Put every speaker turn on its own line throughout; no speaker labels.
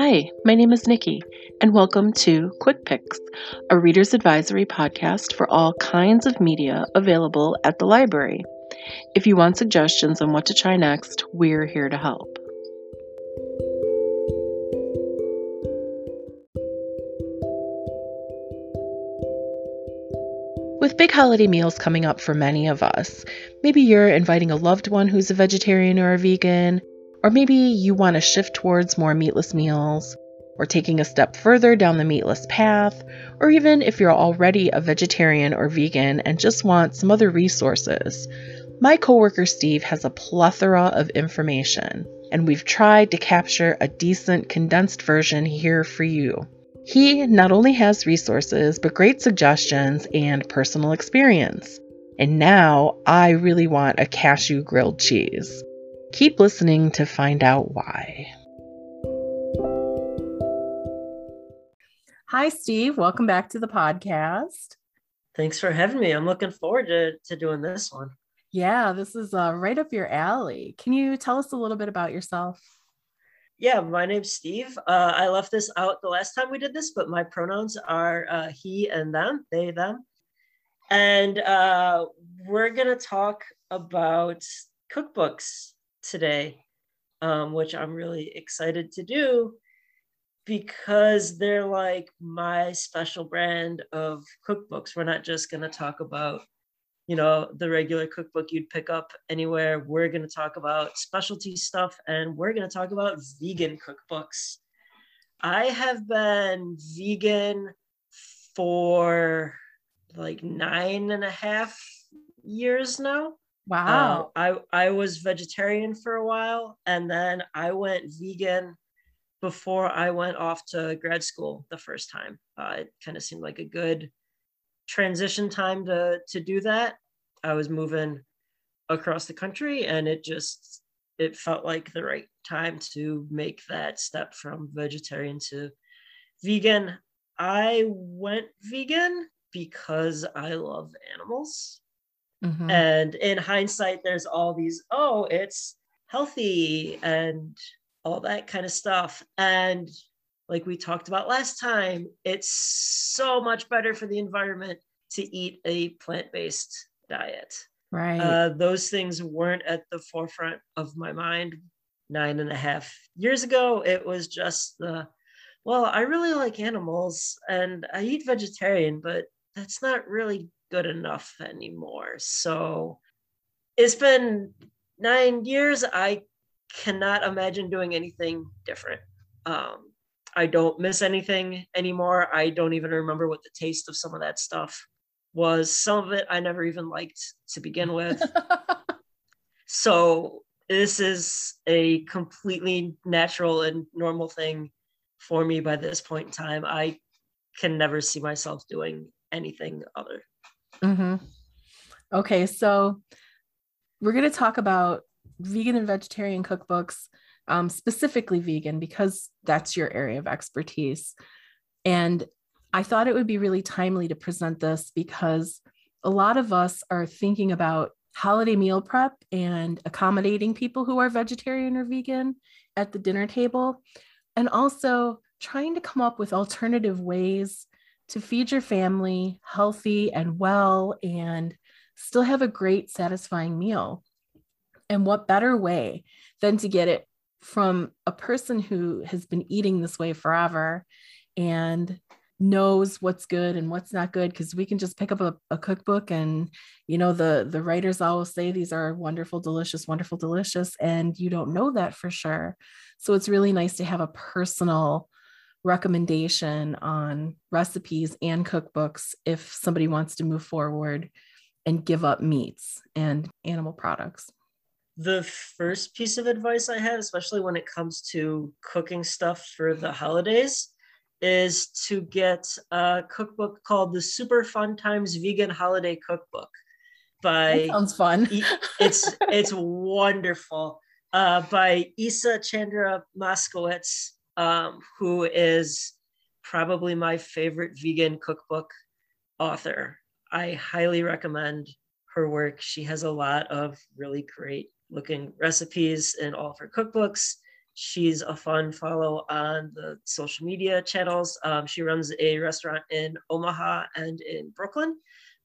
Hi, my name is Nikki, and welcome to Quick Picks, a reader's advisory podcast for all kinds of media available at the library. If you want suggestions on what to try next, we're here to help. With big holiday meals coming up for many of us, maybe you're inviting a loved one who's a vegetarian or a vegan, or maybe you want to shift towards more meatless meals, or taking a step further down the meatless path, or even if you're already a vegetarian or vegan and just want some other resources. My coworker Steve has a plethora of information, and we've tried to capture a decent condensed version here for you. He not only has resources, but great suggestions and personal experience. And now I really want a cashew grilled cheese. Keep listening to find out why. Hi, Steve. Welcome back to the podcast.
Thanks for having me. I'm looking forward to, to doing this one.
Yeah, this is uh, right up your alley. Can you tell us a little bit about yourself?
Yeah, my name's Steve. Uh, I left this out the last time we did this, but my pronouns are uh, he and them, they, them. And uh, we're going to talk about cookbooks today, um, which I'm really excited to do because they're like my special brand of cookbooks. We're not just going to talk about you know, the regular cookbook you'd pick up anywhere. We're going to talk about specialty stuff and we're going to talk about vegan cookbooks. I have been vegan for like nine and a half years now.
Wow.
Uh, I, I was vegetarian for a while and then I went vegan before I went off to grad school the first time. Uh, it kind of seemed like a good transition time to to do that. I was moving across the country and it just it felt like the right time to make that step from vegetarian to vegan. I went vegan because I love animals. Mm-hmm. And in hindsight, there's all these, oh, it's healthy and all that kind of stuff. And like we talked about last time, it's so much better for the environment to eat a plant based diet.
Right.
Uh, those things weren't at the forefront of my mind nine and a half years ago. It was just the, well, I really like animals and I eat vegetarian, but that's not really good enough anymore. So it's been nine years. I cannot imagine doing anything different. Um, I don't miss anything anymore. I don't even remember what the taste of some of that stuff was. Some of it I never even liked to begin with. so this is a completely natural and normal thing for me by this point in time. I can never see myself doing anything other.
Mm-hmm. Okay, so we're going to talk about vegan and vegetarian cookbooks, um, specifically vegan, because that's your area of expertise. And I thought it would be really timely to present this because a lot of us are thinking about holiday meal prep and accommodating people who are vegetarian or vegan at the dinner table, and also trying to come up with alternative ways to feed your family healthy and well and still have a great, satisfying meal. And what better way than to get it from a person who has been eating this way forever and knows what's good and what's not good because we can just pick up a, a, cookbook and you know the the writers always say these are wonderful delicious wonderful delicious and you don't know that for sure so it's really nice to have a personal recommendation on recipes and cookbooks if somebody wants to move forward and give up meats and animal products
the first piece of advice i have especially when it comes to cooking stuff for the holidays is to get a cookbook called the Super Fun Times Vegan Holiday Cookbook.
By that sounds fun.
it's it's wonderful. Uh, by Isa Chandra Moskowitz, um, who is probably my favorite vegan cookbook author. I highly recommend her work. She has a lot of really great looking recipes in all of her cookbooks. she's a fun follow on the social media channels. Um, she runs a restaurant in Omaha and in Brooklyn.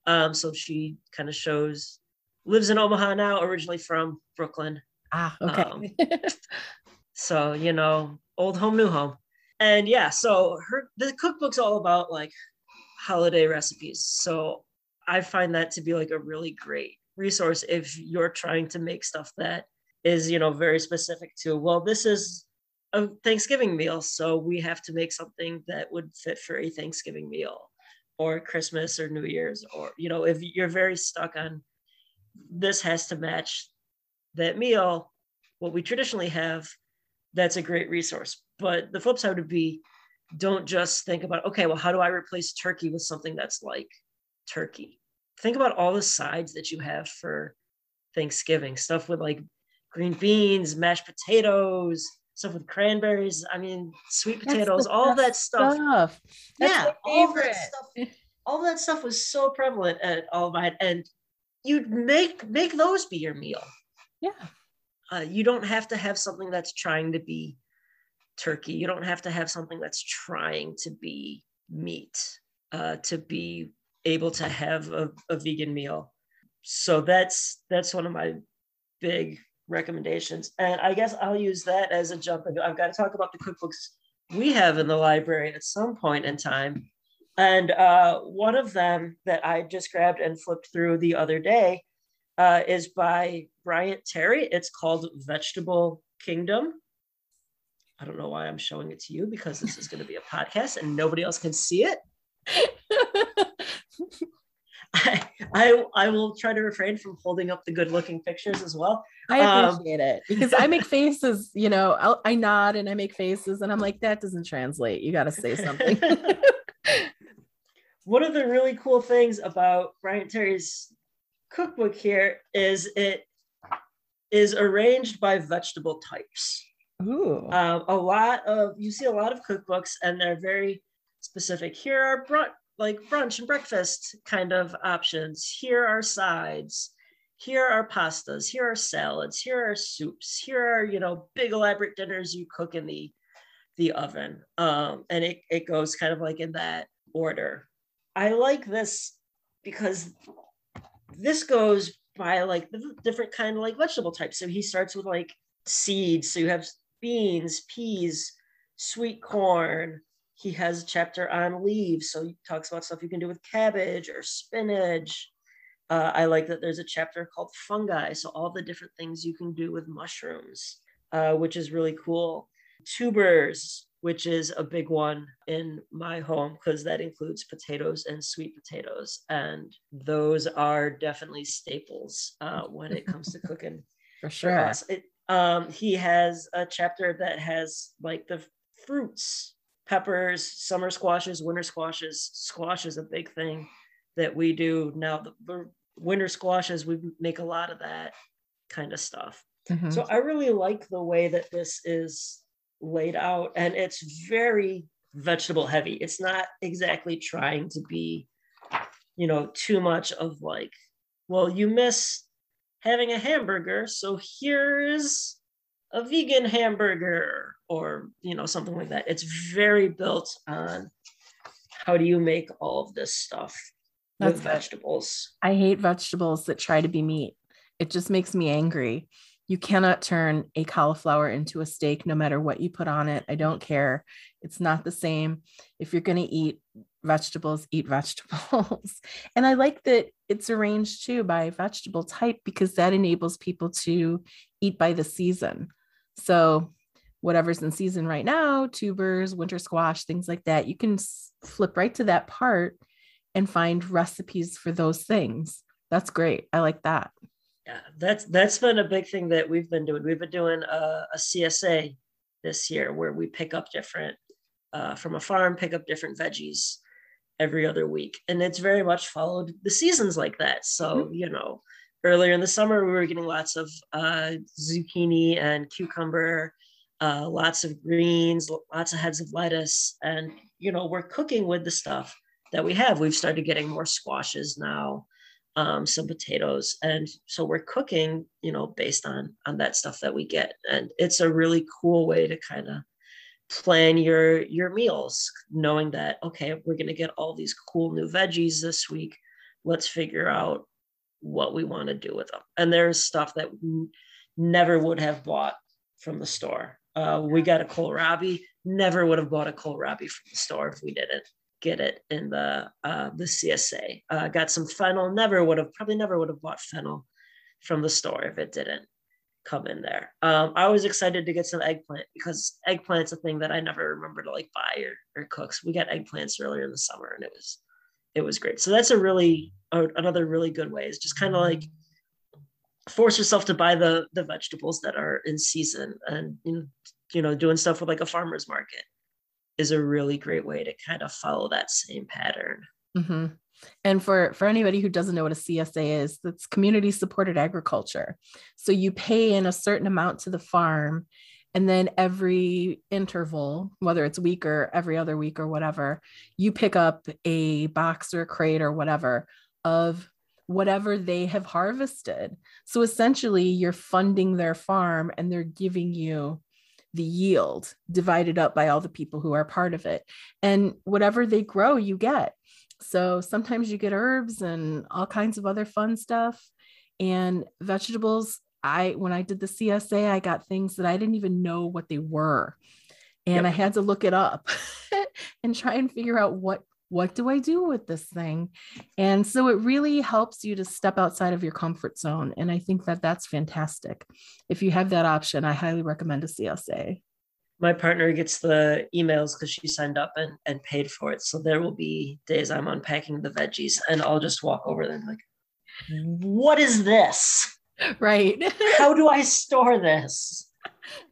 Um, so she kind of shows, lives in Omaha now, originally from Brooklyn.
Ah, okay.
Um, so, you know, old home, new home. And yeah, so her the cookbook's all about like holiday recipes. So I find that to be like a really great resource if you're trying to make stuff that is, you know, very specific to, well, this is a Thanksgiving meal. So we have to make something that would fit for a Thanksgiving meal or Christmas or New Year's, or, you know, if you're very stuck on this has to match that meal, what we traditionally have, that's a great resource. But the flip side would be don't just think about, okay, well, how do I replace turkey with something that's like turkey? Think about all the sides that you have for Thanksgiving, stuff with like green beans, mashed potatoes, stuff with cranberries. I mean, sweet potatoes, all that stuff. stuff. yeah, all that stuff. All that stuff was so prevalent at all of mine, and you'd make make those be your meal.
Yeah.
Uh, you don't have to have something that's trying to be turkey. You don't have to have something that's trying to be meat uh, to be able to have a, a vegan meal. So that's that's one of my big recommendations. And I guess I'll use that as a jump. I've got to talk about the cookbooks we have in the library at some point in time. And uh, one of them that I just grabbed and flipped through the other day uh, is by Bryant Terry. It's called Vegetable Kingdom. I don't know why I'm showing it to you because this is going to be a podcast and nobody else can see it. I, I, I will try to refrain from holding up the good looking pictures as well.
I um, appreciate um, it because I make faces, you know, I'll, I nod and I make faces and I'm like, that doesn't translate. You got to say something.
One of the really cool things about Bryant Terry's cookbook here is it is arranged by vegetable types.
Ooh.
Um, a lot of you see a lot of cookbooks and they're very specific. Here are brunch, like brunch and breakfast kind of options. Here are sides. Here are pastas. Here are salads. Here are soups. Here are you know big elaborate dinners you cook in the the oven. Um, and it it goes kind of like in that order. I like this because this goes by like the different kind of like vegetable types. So he starts with like seeds. So you have beans, peas, sweet corn. He has a chapter on leaves. So he talks about stuff you can do with cabbage or spinach. Uh, I like that there's a chapter called fungi. So all the different things you can do with mushrooms, uh, which is really cool. Tubers, which is a big one in my home because that includes potatoes and sweet potatoes. And those are definitely staples uh, when it comes to cooking.
For sure.
It, um, he has a chapter that has like the fruits, peppers, summer squashes, winter squashes. Squash is a big thing that we do now. The, the winter squashes, we make a lot of that kind of stuff. Mm-hmm. So I really like the way that this is laid out and it's very vegetable heavy. It's not exactly trying to be you know too much of like well you miss having a hamburger so here's a vegan hamburger or you know something like that. It's very built on how do you make all of this stuff That's with vegetables.
I hate vegetables that try to be meat. It just makes me angry you cannot turn a cauliflower into a steak no matter what you put on it. I don't care. It's not the same. If you're going to eat vegetables, eat vegetables. and I like that it's arranged too by vegetable type because that enables people to eat by the season. So, whatever's in season right now, tubers, winter squash, things like that, you can flip right to that part and find recipes for those things. That's great. I like that
yeah, that's that's been a big thing that we've been doing. We've been doing a, a CSA this year where we pick up different uh, from a farm, pick up different veggies every other week, and it's very much followed the seasons like that. So mm-hmm. you know, earlier in the summer we were getting lots of uh, zucchini and cucumber, uh, lots of greens, lots of heads of lettuce, and you know we're cooking with the stuff that we have. We've started getting more squashes now um, some potatoes, and so we're cooking, you know, based on on that stuff that we get, and it's a really cool way to kind of plan your your meals knowing that okay we're going to get all these cool new veggies this week. Let's figure out what we want to do with them and there's stuff that we never would have bought from the store. Uh, we got a kohlrabi. Never would have bought a kohlrabi from the store if we didn't get it in the uh, the csa uh, got some fennel never would have probably never would have bought fennel from the store if it didn't come in there. Um, I was excited to get some eggplant because eggplant's a thing that I never remember to like buy or, or cook. So we got eggplants earlier in the summer and it was it was great. So that's a really uh, another really good way is just kind of like force yourself to buy the the vegetables that are in season and you know doing stuff with like a farmer's market is a really great way to kind of follow that same pattern.
Mm-hmm. And for, for anybody who doesn't know what a CSA is, that's community supported agriculture. So you pay in a certain amount to the farm, and then every interval, whether it's week or every other week or whatever, you pick up a box or a crate or whatever of whatever they have harvested. So essentially, you're funding their farm and they're giving you the yield divided up by all the people who are part of it. And whatever they grow, you get. So sometimes you get herbs and all kinds of other fun stuff. And vegetables, I when I did the CSA, I got things that I didn't even know what they were. And yep. I had to look it up and try and figure out what what do I do with this thing? And so it really helps you to step outside of your comfort zone. And I think that that's fantastic. If you have that option, I highly recommend a CSA
my partner gets the emails because she signed up and, and paid for it. So there will be days I'm unpacking the veggies and I'll just walk over there and like, what is this?
Right.
how do I store this?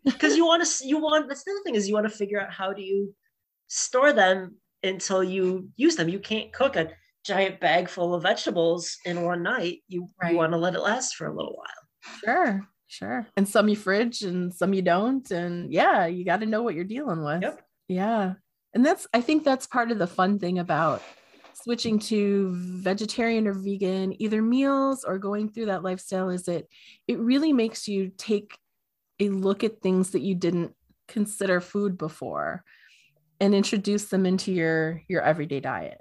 Because you want to, you want, that's the other thing is you want to figure out how do you store them until you use them. You can't cook a giant bag full of vegetables in one night. You, right. you want to let it last for a little while.
Sure. Sure. And some you fridge and some you don't. And yeah, you got to know what you're dealing with.
Yep.
Yeah. And that's, I think that's part of the fun thing about switching to vegetarian or vegan, either meals or going through that lifestyle is it, it really makes you take a look at things that you didn't consider food before and introduce them into your, your everyday diet.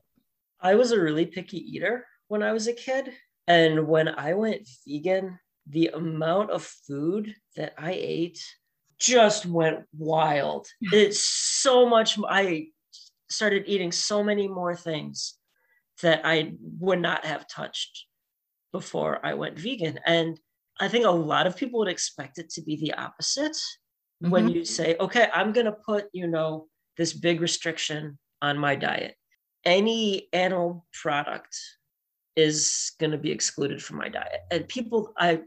I was a really picky eater when I was a kid. And when I went vegan, the amount of food that I ate just went wild. It's so much. I started eating so many more things that I would not have touched before I went vegan. And I think a lot of people would expect it to be the opposite mm-hmm. when you say, okay, I'm going to put, you know, this big restriction on my diet. Any animal product is going to be excluded from my diet. And people, I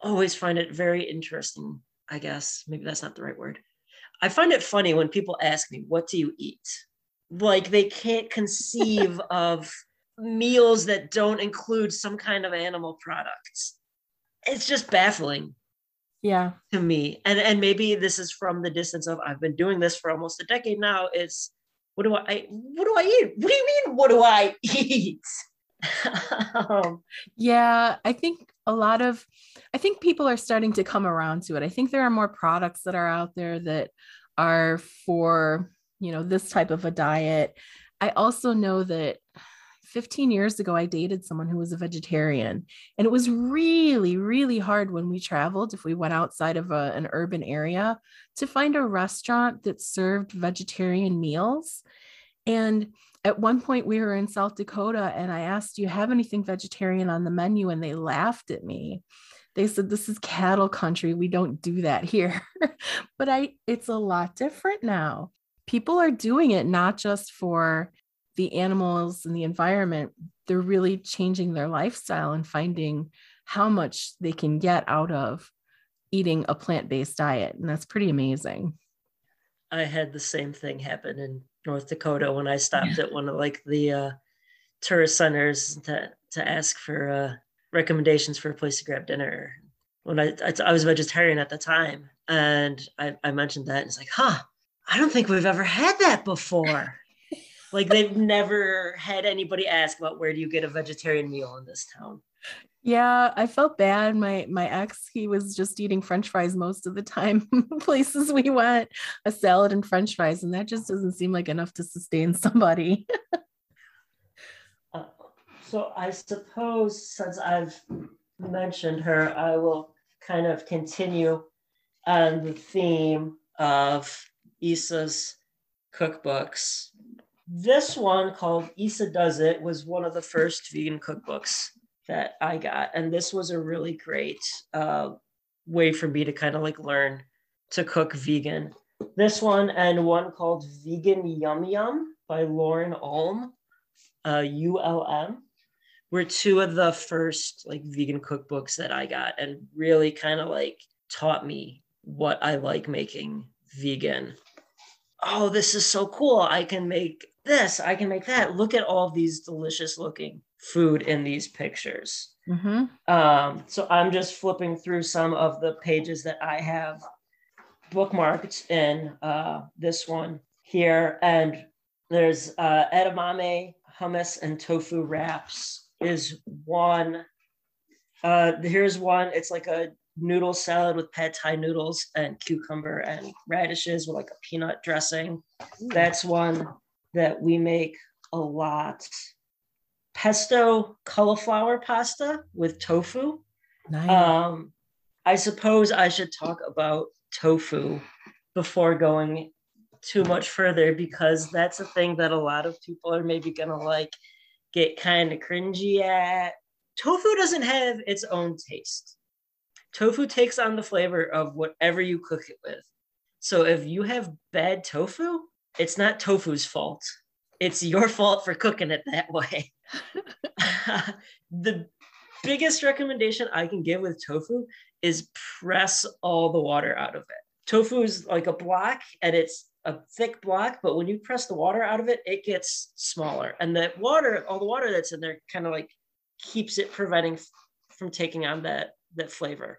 always find it very interesting. I guess maybe that's not the right word. I find it funny when people ask me, What do you eat? Like they can't conceive of meals that don't include some kind of animal products. It's just baffling.
Yeah.
To me. And and maybe this is from the distance of I've been doing this for almost a decade now. It's what do I what do I eat? What do you mean what do I eat?
um, yeah, I think a lot of I think people are starting to come around to it. I think there are more products that are out there that are for, you know, this type of a diet. I also know that 15 years ago, I dated someone who was a vegetarian. And it was really, really hard when we traveled, if we went outside of a, an urban area, to find a restaurant that served vegetarian meals. And at one point we were in South Dakota and I asked, Do you have anything vegetarian on the menu? And they laughed at me. They said, This is cattle country. We don't do that here. but I it's a lot different now. People are doing it not just for the animals and the environment, they're really changing their lifestyle and finding how much they can get out of eating a plant-based diet. And that's pretty amazing.
I had the same thing happen in North Dakota when I stopped yeah. at one of like the uh, tourist centers to to ask for uh, recommendations for a place to grab dinner. When I, I, I was vegetarian at the time, and I, I mentioned that, and it's like, huh, I don't think we've ever had that before. Like they've never had anybody ask about where do you get a vegetarian meal in this town.
Yeah, I felt bad. My my ex, he was just eating French fries most of the time. Places we went, a salad and French fries, and that just doesn't seem like enough to sustain somebody.
uh, so I suppose since I've mentioned her, I will kind of continue on the theme of Isa's cookbooks. This one called Isa Does It was one of the first vegan cookbooks that I got. And this was a really great uh, way for me to kind of like learn to cook vegan. This one and one called Vegan Yum Yum by Lauren Ulm, uh, ULM, were two of the first like vegan cookbooks that I got and really kind of like taught me what I like making vegan. Oh, this is so cool. I can make this, I can make that. Look at all these delicious looking food in these pictures. Mm-hmm. Um, so I'm just flipping through some of the pages that I have bookmarked in uh, this one here. And there's uh, edamame, hummus, and tofu wraps is one. Uh, here's one. It's like a noodle salad with pad thai noodles and cucumber and radishes with like a peanut dressing. Ooh. That's one that we make a lot pesto cauliflower pasta with tofu. Nice. Um, I suppose I should talk about tofu before going too much further because that's a thing that a lot of people are maybe gonna like get kind of cringy at. Tofu doesn't have its own taste. Tofu takes on the flavor of whatever you cook it with. So if you have bad tofu, it's not tofu's fault. It's your fault for cooking it that way. the biggest recommendation I can give with tofu is press all the water out of it. Tofu is like a block and it's a thick block, but when you press the water out of it, it gets smaller. And the water, all the water that's in there kind of like keeps it preventing from taking on that, that flavor.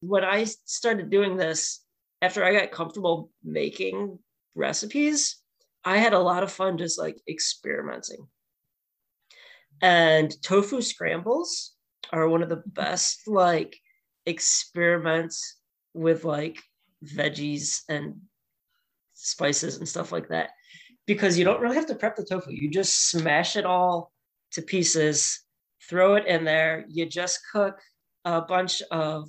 When I started doing this, after I got comfortable making recipes, I had a lot of fun just like experimenting. And tofu scrambles are one of the best like experiments with like veggies and spices and stuff like that because you don't really have to prep the tofu. You just smash it all to pieces, throw it in there. You just cook a bunch of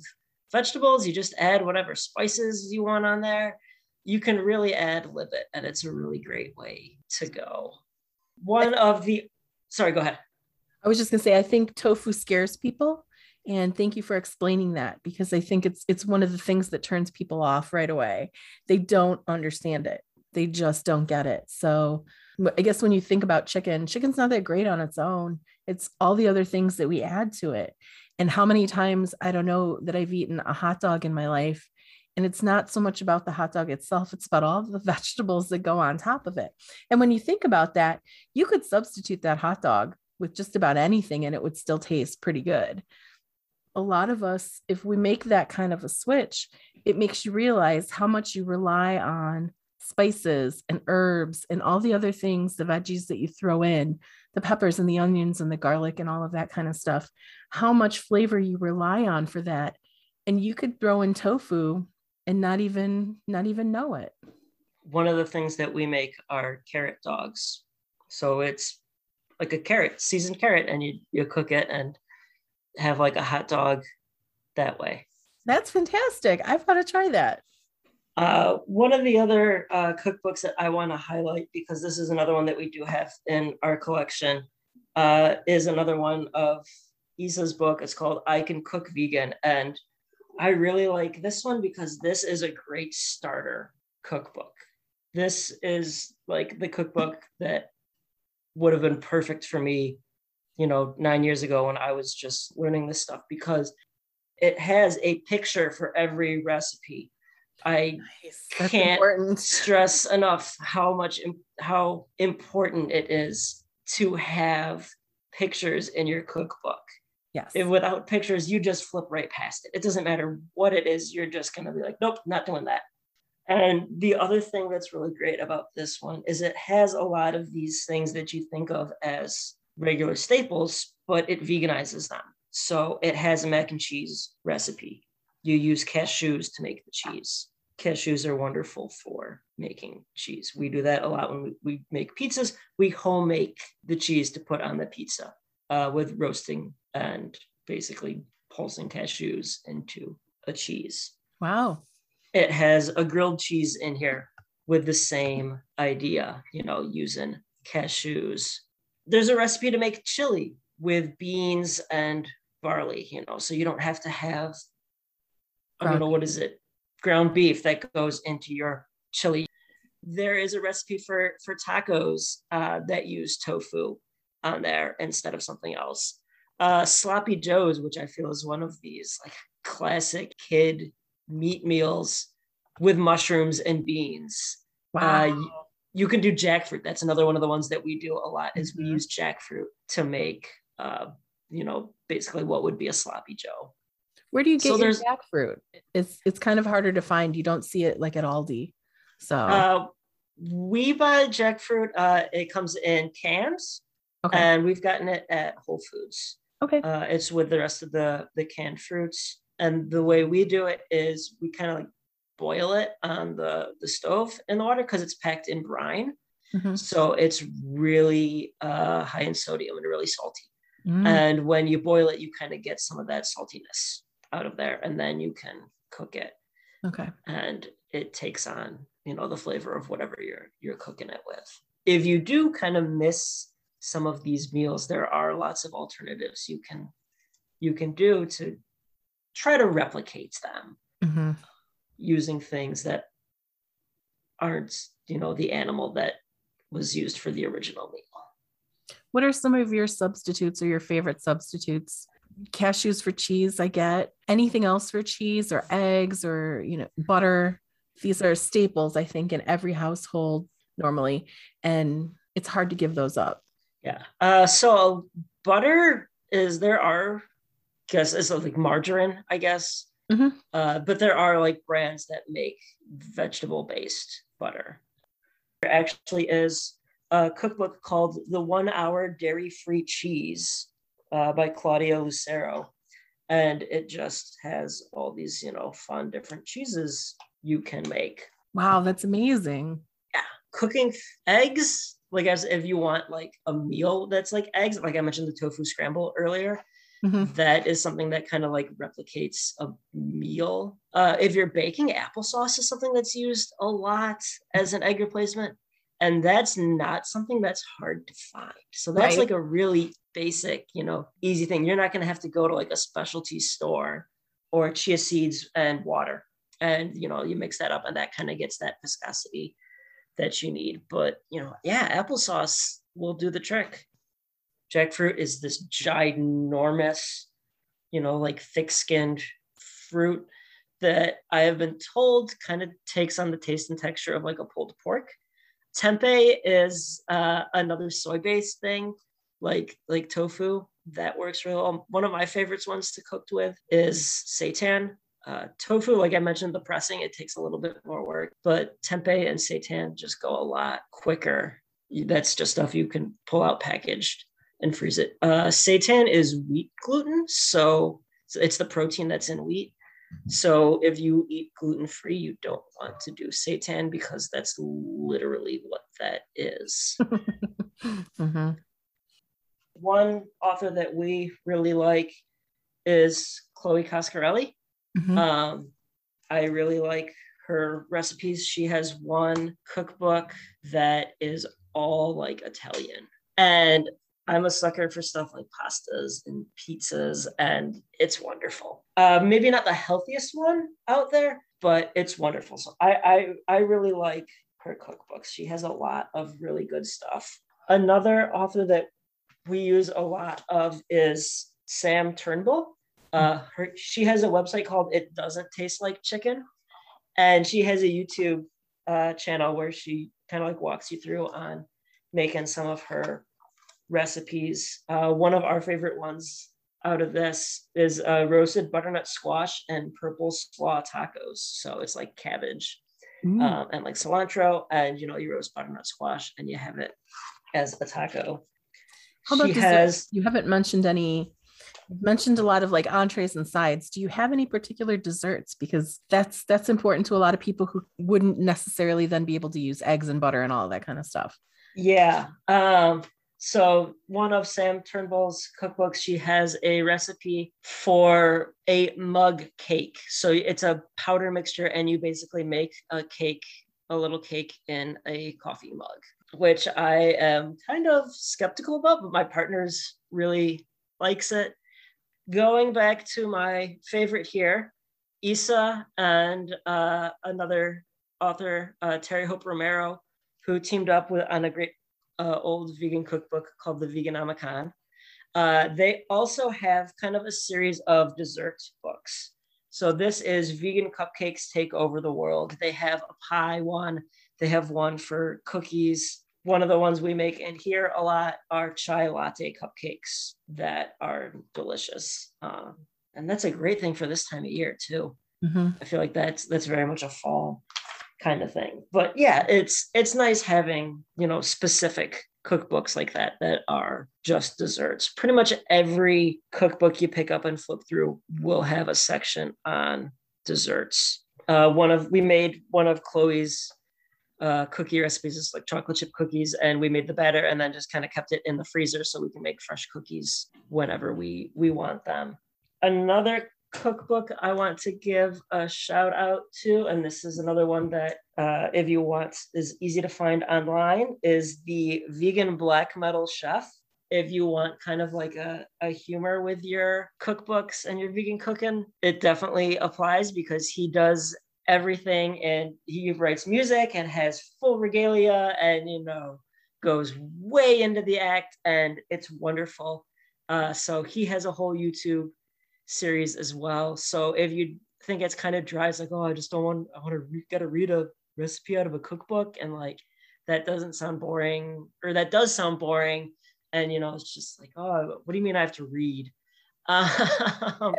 vegetables. You just add whatever spices you want on there. You can really add lib it, and it's a really great way to go. One of the, sorry, go ahead.
I was just gonna say, I think tofu scares people. And thank you for explaining that because I think it's it's one of the things that turns people off right away. They don't understand it. They just don't get it. So I guess when you think about chicken, chicken's not that great on its own. It's all the other things that we add to it. And how many times I don't know that I've eaten a hot dog in my life and it's not so much about the hot dog itself, it's about all the vegetables that go on top of it. And when you think about that, you could substitute that hot dog with just about anything and it would still taste pretty good. A lot of us, if we make that kind of a switch, it makes you realize how much you rely on spices and herbs and all the other things, the veggies that you throw in, the peppers and the onions and the garlic and all of that kind of stuff, how much flavor you rely on for that. And you could throw in tofu and not even not even know it.
One of the things that we make are carrot dogs. So it's like a carrot, seasoned carrot, and you you cook it and have like a hot dog that way.
That's fantastic. I've got to try that.
Uh, one of the other uh, cookbooks that I want to highlight, because this is another one that we do have in our collection, uh, is another one of Isa's book. It's called I Can Cook Vegan. And I really like this one because this is a great starter cookbook. This is like the cookbook that would have been perfect for me, you know, nine years ago when I was just learning this stuff because it has a picture for every recipe. I nice. can't stress enough how much how important it is to have pictures in your cookbook.
Yes.
If without pictures, you just flip right past it. It doesn't matter what it is. You're just gonna be like, nope, not doing that. And the other thing that's really great about this one is it has a lot of these things that you think of as regular staples, but it veganizes them. So it has a mac and cheese recipe. You use cashews to make the cheese. Cashews are wonderful for making cheese. We do that a lot when we, we make pizzas. We home make the cheese to put on the pizza uh, with roasting and basically pulsing cashews into a cheese.
Wow.
It has a grilled cheese in here with the same idea, you know, using cashews. There's a recipe to make chili with beans and barley, you know, so you don't have to have, I don't know, what is it? Ground beef that goes into your chili. There is a recipe for for tacos uh, that use tofu on there instead of something else. Uh, sloppy joes, which I feel is one of these like classic kid meat meals with mushrooms and beans. Wow. Uh, you can do jackfruit. That's another one of the ones that we do a lot. Is we mm-hmm. use jackfruit to make, uh, you know, basically what would be a sloppy joe.
Where do you get so your jackfruit? It's it's kind of harder to find. You don't see it like at Aldi. So uh,
we buy jackfruit. Uh, it comes in cans, okay. and we've gotten it at Whole Foods.
Okay.
Uh, it's with the rest of the the canned fruits, and the way we do it is we kind of like boil it on the the stove in the water because it's packed in brine. Mm-hmm. So it's really uh, high in sodium and really salty. Mm. And when you boil it, you kind of get some of that saltiness out of there, and then you can cook it.
Okay.
And it takes on, you know, the flavor of whatever you're you're cooking it with. If you do kind of miss some of these meals, there are lots of alternatives you can you can do to try to replicate them mm-hmm. using things that aren't, you know, the animal that was used for the original meal.
What are some of your substitutes or your favorite substitutes? Cashews for cheese, I get. Anything else for cheese or eggs or, you know, butter? These are staples, I think, in every household normally. And it's hard to give those up.
Yeah. Uh, so butter is there are, guess it's like margarine, I guess. Mm-hmm. Uh, but there are like brands that make vegetable based butter. There actually is a cookbook called The One Hour Dairy Free Cheese uh, by Claudia Lucero. And it just has all these, you know, fun different cheeses you can make.
Wow, that's amazing.
Yeah. Cooking eggs, like as if you want like a meal that's like eggs, like I mentioned the tofu scramble earlier. Mm-hmm. That is something that kind of like replicates a meal. Uh, if you're baking, applesauce is something that's used a lot as an egg replacement and that's not something that's hard to find so that's right. like a really basic you know easy thing you're not going to have to go to like a specialty store or chia seeds and water and you know you mix that up and that kind of gets that viscosity that you need but you know yeah applesauce will do the trick jackfruit is this ginormous you know like thick skinned fruit that i have been told kind of takes on the taste and texture of like a pulled pork Tempeh is uh, another soy-based thing, like like tofu that works really well. One of my favorites ones to cook with is seitan. Uh, tofu, like I mentioned, the pressing it takes a little bit more work, but tempeh and seitan just go a lot quicker. That's just stuff you can pull out packaged and freeze it. Uh, seitan is wheat gluten, so it's the protein that's in wheat. So if you eat gluten free, you don't want to do seitan because that's literally what that is. mm-hmm. One author that we really like is Chloe Coscarelli. Mm-hmm. Um, I really like her recipes. She has one cookbook that is all like Italian. And I'm a sucker for stuff like pastas and pizzas, and it's wonderful. Uh, maybe not the healthiest one out there, but it's wonderful. So I, I I really like her cookbooks. She has a lot of really good stuff. Another author that we use a lot of is Sam Turnbull. Uh, her, she has a website called It Doesn't Taste Like Chicken, and she has a YouTube uh, channel where she kind of like walks you through on making some of her recipes. Uh, one of our favorite ones out of this is uh, roasted butternut squash and purple slaw tacos. So it's like cabbage um, and like cilantro, and you know, you roast butternut squash, and you have it as a taco.
How about she has? You haven't mentioned any. Mentioned a lot of like entrees and sides. Do you have any particular desserts? Because that's that's important to a lot of people who wouldn't necessarily then be able to use eggs and butter and all that kind of stuff.
Yeah. Um, so one of Sam Turnbull's cookbooks, she has a recipe for a mug cake. So it's a powder mixture, and you basically make a cake, a little cake in a coffee mug, which I am kind of skeptical about, but my partner's really likes it. Going back to my favorite here, Isa and uh, another author, uh, Terry Hope Romero, who teamed up with on a great uh, old vegan cookbook called the Veganomicon. Uh, they also have kind of a series of dessert books. So this is Vegan Cupcakes Take Over the World. They have a pie one, they have one for cookies. One of the ones we make in here a lot are chai latte cupcakes that are delicious. Um, and that's a great thing for this time of year too. Mm-hmm. I feel like that's that's very much a fall kind of thing. But yeah, it's it's nice having, you know, specific cookbooks like that that are just desserts. Pretty much every cookbook you pick up and flip through will have a section on desserts. Uh, one of we made one of Chloe's uh, cookie recipes just like chocolate chip cookies, and we made the batter and then just kind of kept it in the freezer so we can make fresh cookies whenever we we want them. Another cookbook I want to give a shout out to, and this is another one that, uh, if you want, is easy to find online, is the Vegan Black Metal Chef. If you want kind of like a, a humor with your cookbooks and your vegan cooking, it definitely applies because he does everything and he writes music and has full regalia and, you know, goes way into the act and it's wonderful. Uh, so he has a whole YouTube series as well. So if you think it's kind of dry, it's like, oh, I just don't want, I want to re- gotta read a recipe out of a cookbook, and like that doesn't sound boring, or that does sound boring, and you know, it's just like, oh, what do you mean I have to read? Um,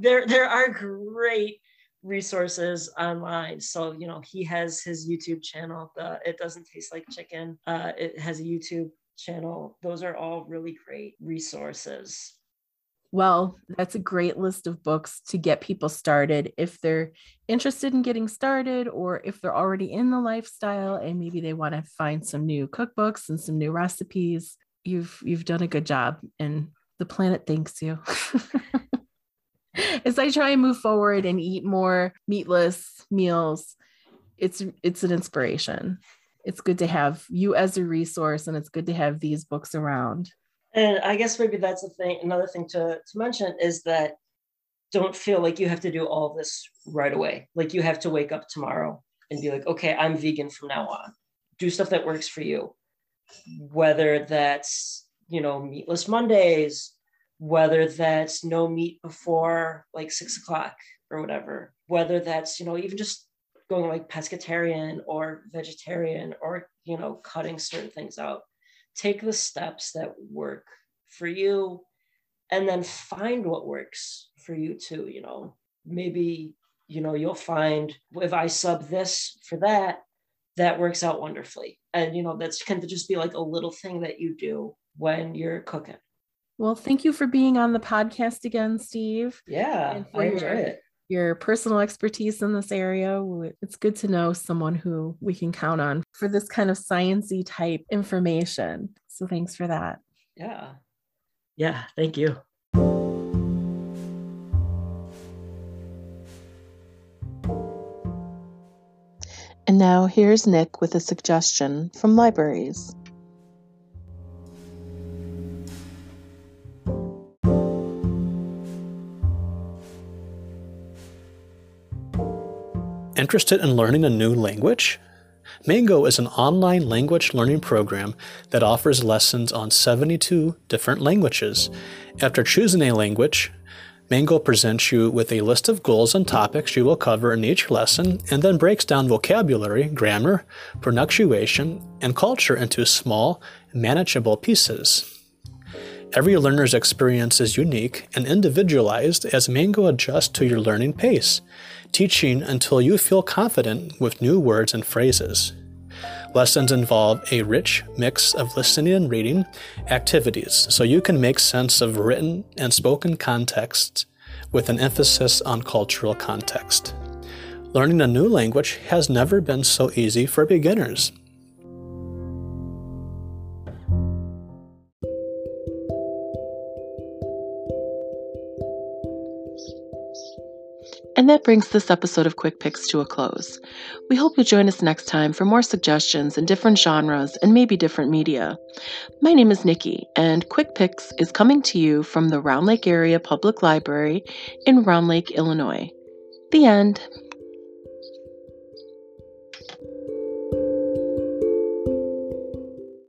there, there are great resources online. So you know, he has his YouTube channel. The It doesn't taste like chicken. Uh, it has a YouTube channel. Those are all really great resources.
Well, that's a great list of books to get people started if they're interested in getting started or if they're already in the lifestyle and maybe they want to find some new cookbooks and some new recipes. You've you've done a good job and the planet thanks you. As I try and move forward and eat more meatless meals, it's it's an inspiration. It's good to have you as a resource and it's good to have these books around.
And I guess maybe that's a thing. Another thing to, to mention is that don't feel like you have to do all this right away. Like you have to wake up tomorrow and be like, okay, I'm vegan from now on. Do stuff that works for you. Whether that's, you know, meatless Mondays, whether that's no meat before like six o'clock or whatever, whether that's, you know, even just going like pescatarian or vegetarian or, you know, cutting certain things out. Take the steps that work for you and then find what works for you too you know. Maybe you know you'll find if i sub this for that that works out wonderfully. And you know that's kind of just be like a little thing that you do when you're cooking
well thank you for being on the podcast again steve
yeah i enjoy it
your personal expertise in this area. It's good to know someone who we can count on for this kind of sciency type information. So thanks for that.
Yeah. Yeah, thank you.
And now here's Nick with a suggestion from libraries.
Interested in learning a new language? Mango is an online language learning program that offers lessons on 72 different languages. After choosing a language, Mango presents you with a list of goals and topics you will cover in each lesson and then breaks down vocabulary, grammar, pronunciation, and culture into small, manageable pieces. Every learner's experience is unique and individualized as Mango adjusts to your learning pace, teaching until you feel confident with new words and phrases. Lessons involve a rich mix of listening and reading activities so you can make sense of written and spoken contexts with an emphasis on cultural context. Learning a new language has never been so easy for beginners.
And that brings this episode of Quick Picks to a close. We hope you'll join us next time for more suggestions in different genres and maybe different media. My name is Nikki, and Quick Picks is coming to you from the Round Lake Area Public Library in Round Lake, Illinois. The end.